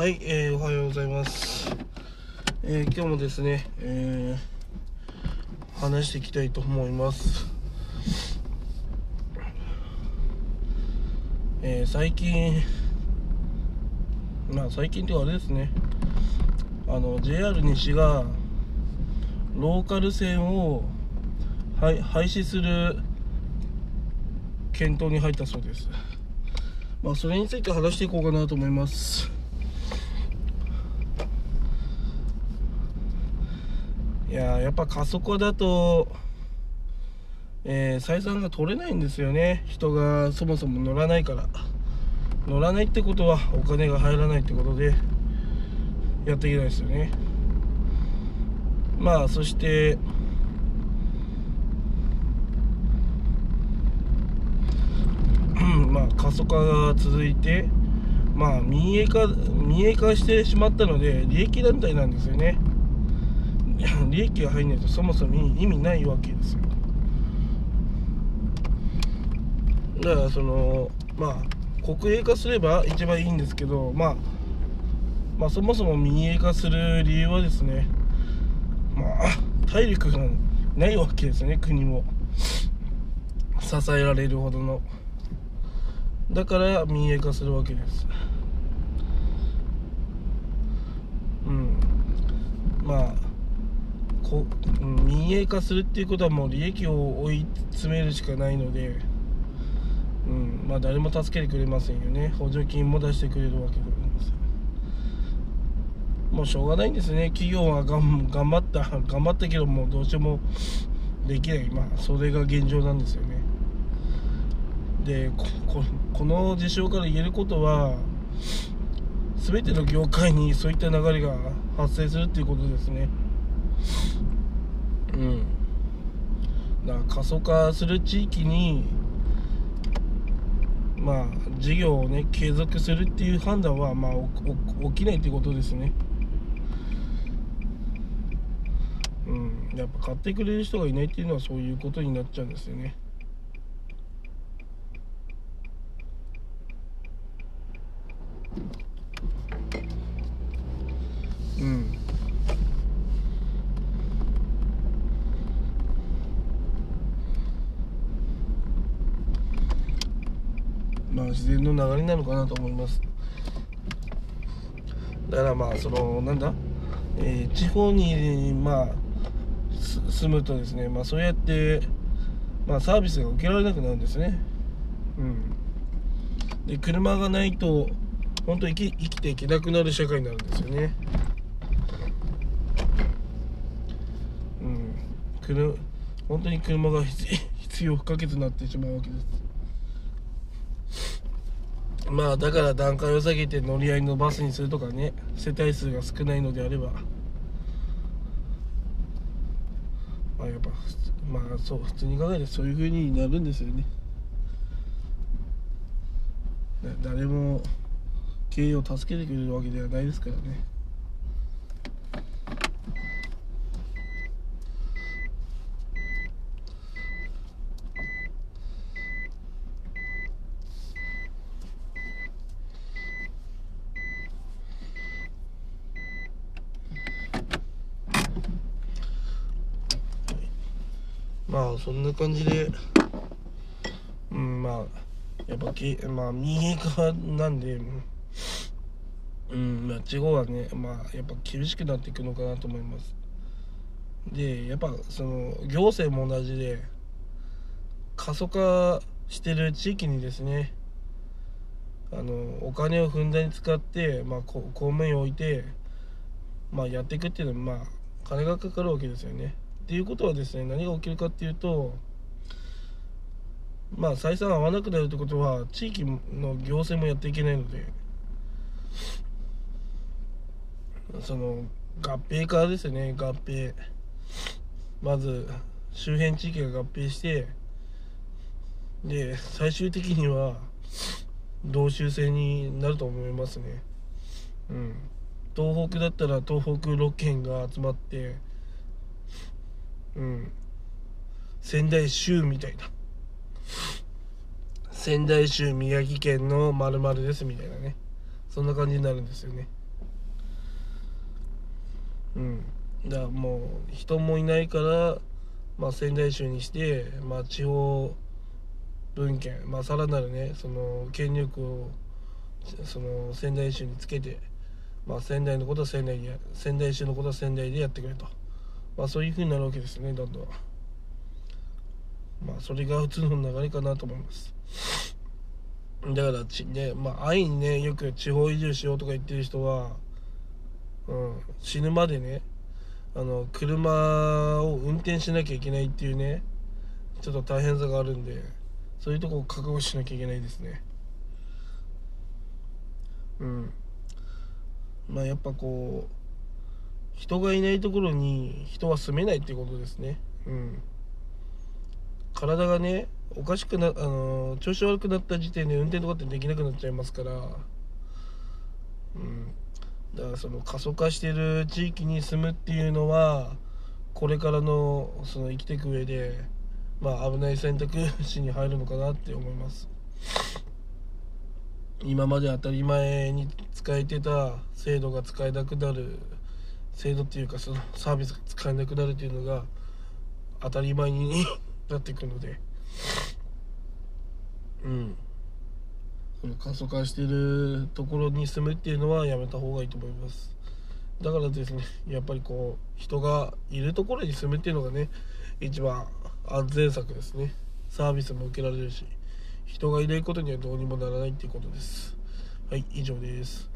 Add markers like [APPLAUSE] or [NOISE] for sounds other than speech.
はい、えー、おはようございます。えー、今日もですね、えー、話していきたいと思います。えー、最近、まあ最近っていうかあれですね、あの JR 西がローカル線を廃止する検討に入ったそうです。まあ、それについて話していこうかなと思います。いややっぱ過疎化だと、えー、採算が取れないんですよね。人がそもそも乗らないから。乗らないってことはお金が入らないってことでやっていけないですよね。まあそしてまあ過疎化が続いてまあ民営化民営化してしまったので利益団体なんですよね。利益が入んないとそもそも意味ないわけですよ。だからそのまあ国営化すれば一番いいんですけどまあまあそもそも民営化する理由はですねまあ体力がないわけですね国も。支えられるほどの。だから民営化するわけです。うん。まあこ民営化するっていうことはもう利益を追い詰めるしかないので、うんまあ、誰も助けてくれませんよね。補助金も出してくれるわけでございますもうしょうがないんですね。企業は頑張った頑張ったけどもうどうしてもできない。まあそれが現状なんですよね。でこの事象から言えることは全ての業界にそういった流れが発生するっていうことですね。うん。だから過疎化する地域にまあ事業をね継続するっていう判断はまあ起きないっていうことですね。うん。やっぱ買ってくれる人がいないっていうのはそういうことになっちゃうんですよねうんまあ、自然の流れなのかなと思います。だからまあそのなんだ、えー、地方にまあ住むとですね、まあ、そうやって、まあ、サービスが受けられなくなるんですね。うん。で車がないと本当生き生きていけなくなる社会になるんですよね。うん。本当に車が必要不可欠になってしまうわけです。まあだから段階を下げて乗り合いのバスにするとかね世帯数が少ないのであれば。まあやっぱまあそう普通に考えてそういう風になるんですよね。誰も経営を助けてくれるわけではないですからね。まあそんな感じでうんまあやっぱけまあ右側なんでうんまあ地方はねまあやっぱ厳しくなっていくのかなと思います。でやっぱその行政も同じで過疎化してる地域にですねあのお金をふんだんに使って、まあ、公務員を置いて、まあ、やっていくっていうのはまあ金がかかるわけですよね。ていうことはですね何が起きるかっていうとまあ採算合わなくなるってことは地域の行政もやっていけないのでその合併化ですね合併。まず周辺地域が合併してで最終的には同州制になると思いますね。うん。東北だったら東北6県が集まってうん。仙台州みたいな。仙台州宮城県のまるですみたいなね。そんな感じになるんですよね。うん。だからもう人もいないから、まあ、仙台州にして、まあ、地方文献、まあ、さらなるねその権力をその仙台州につけて、まあ、仙台のことは仙台で仙台州のことは仙台でやってくれと、まあ、そういうふうになるわけですねどんどん。まあそれが普通の流れかなと思います。だからちねまあ安易にねよく地方移住しようとか言ってる人は、うん、死ぬまでねあの車を運転しなきゃいけないっていうねちょっと大変さがあるんでそういうとこを覚悟しなきゃいけないですね。うん。まあやっぱこう人がいないところに人は住めないっていうことですね。うん。体がねおかしくなあの調子悪くなった時点で運転とかってできなくなっちゃいますから。うん。だからその過疎化してる地域に住むっていうのはこれからのその生きていく上でまあ危ない選択肢に入るのかなって思います。今まで当たり前に使えてた制度が使えなくなる。制度っていうかそのサービスが使えなくなるっていうのが当たり前に [LAUGHS] なってくるので。うん。その過疎化してるところに住むっていうのはやめた方がいいと思います。だからですねやっぱりこう人がいるところに住むっていうのがね一番安全策ですね。サービスも受けられるし人がいないことにはどうにもならないっていうことです。はい以上です。